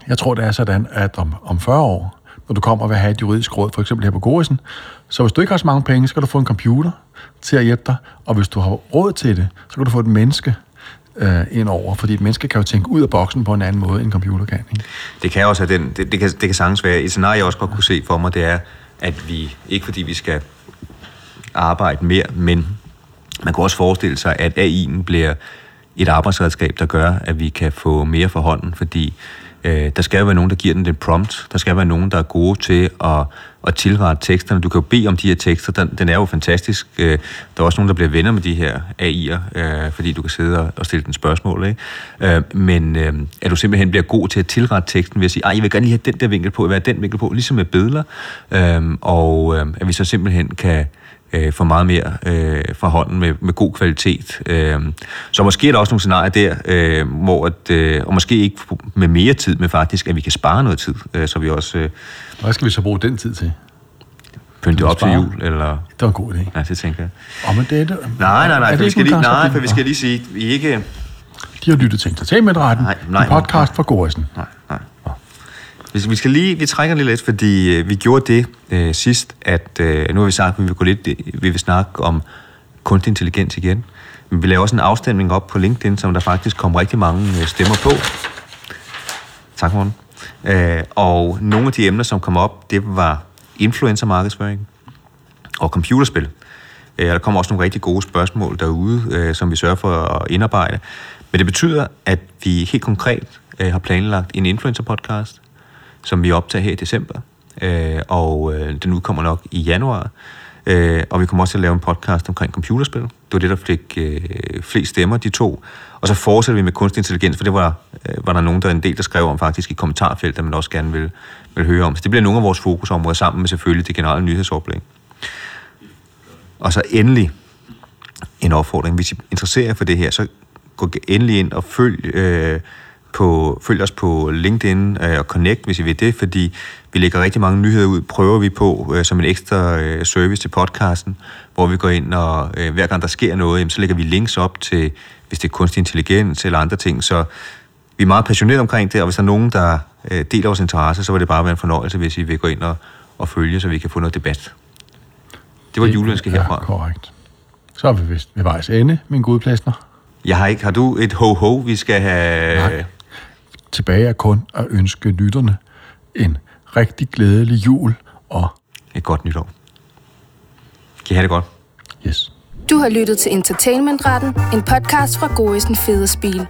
Jeg tror, det er sådan, at om, om 40 år, når du kommer og vil have et juridisk råd, for eksempel her på Gorisen, så hvis du ikke har så mange penge, så kan du få en computer til at hjælpe dig, og hvis du har råd til det, så kan du få et menneske øh, ind over, fordi et menneske kan jo tænke ud af boksen på en anden måde, end en computer kan. Ikke? Det kan også have den, det, det, kan, det kan sagtens være, et scenarie, jeg også godt kunne se for mig, det er, at vi, ikke fordi vi skal arbejde mere, men man kan også forestille sig, at AI'en bliver et arbejdsredskab, der gør, at vi kan få mere for hånden, fordi øh, der skal jo være nogen, der giver den det prompt. Der skal være nogen, der er gode til at, at tilrette teksterne. Du kan jo bede om de her tekster. Den, den er jo fantastisk. Øh, der er også nogen, der bliver venner med de her AI'er, øh, fordi du kan sidde og, og stille den spørgsmål. Ikke? Øh, men øh, at du simpelthen bliver god til at tilrette teksten ved at sige, "Ej, jeg vil gerne lige have den der vinkel på, jeg vil have den vinkel på, ligesom med billeder. Øh, og øh, at vi så simpelthen kan øh, få meget mere øh, fra hånden med, med god kvalitet. Øh, så måske er der også nogle scenarier der, øh, hvor at, øh, og måske ikke med mere tid, men faktisk, at vi kan spare noget tid, øh, så vi også øh, Hvad skal vi så bruge den tid til? pynte op til jul, eller... Det var en god idé. Ja, det tænker jeg. Og men det er det. Nej, nej, nej, for vi, ikke skal lige, nej, for vi skal lige sige, vi ikke... De har lyttet til Entertainmentretten, Nej, nej, en podcast fra Gorisen. Nej, nej. Vi, vi skal lige, vi trækker lige lidt, fordi øh, vi gjorde det øh, sidst, at øh, nu har vi sagt, at vi vil, gå lidt, øh, vi vil snakke om kunstig intelligens igen. Men vi laver også en afstemning op på LinkedIn, som der faktisk kom rigtig mange øh, stemmer på. Tak, Morten. Øh, og nogle af de emner, som kom op, det var influencer-markedsføring og computerspil. Øh, der kommer også nogle rigtig gode spørgsmål derude, øh, som vi sørger for at indarbejde. Men det betyder, at vi helt konkret øh, har planlagt en influencer-podcast, som vi optager her i december. Øh, og øh, den udkommer nok i januar. Øh, og vi kommer også til at lave en podcast omkring computerspil. Det var det, der fik øh, flest stemmer, de to. Og så fortsætter vi med kunstig intelligens, for det var, øh, var der nogen, der en del, der skrev om faktisk i kommentarfeltet, man også gerne vil, vil høre om. Så det bliver nogle af vores fokusområder sammen med selvfølgelig det generelle nyhedsoplæg. Og så endelig en opfordring. Hvis I interesserer jer for det her, så gå endelig ind og følg, øh, på, følg os på LinkedIn øh, og Connect, hvis I vil det, fordi vi lægger rigtig mange nyheder ud, prøver vi på øh, som en ekstra øh, service til podcasten, hvor vi går ind og øh, hver gang der sker noget, jamen, så lægger vi links op til, hvis det er kunstig intelligens eller andre ting, så vi er meget passionerede omkring det, og hvis der er nogen, der øh, deler vores interesse, så vil det bare være en fornøjelse, hvis I vil gå ind og, og følge, så vi kan få noget debat. Det var det juleønske herfra. Ja, korrekt. Så er vi vist ved vejs ende, min gode plæsner. Jeg har ikke. Har du et ho-ho, vi skal have... Nej. Tilbage er kun at ønske lytterne en rigtig glædelig jul og... Et godt nytår. Kan I have det godt? Yes. Du har lyttet til Entertainmentretten, en podcast fra Gorisen Fede Spil.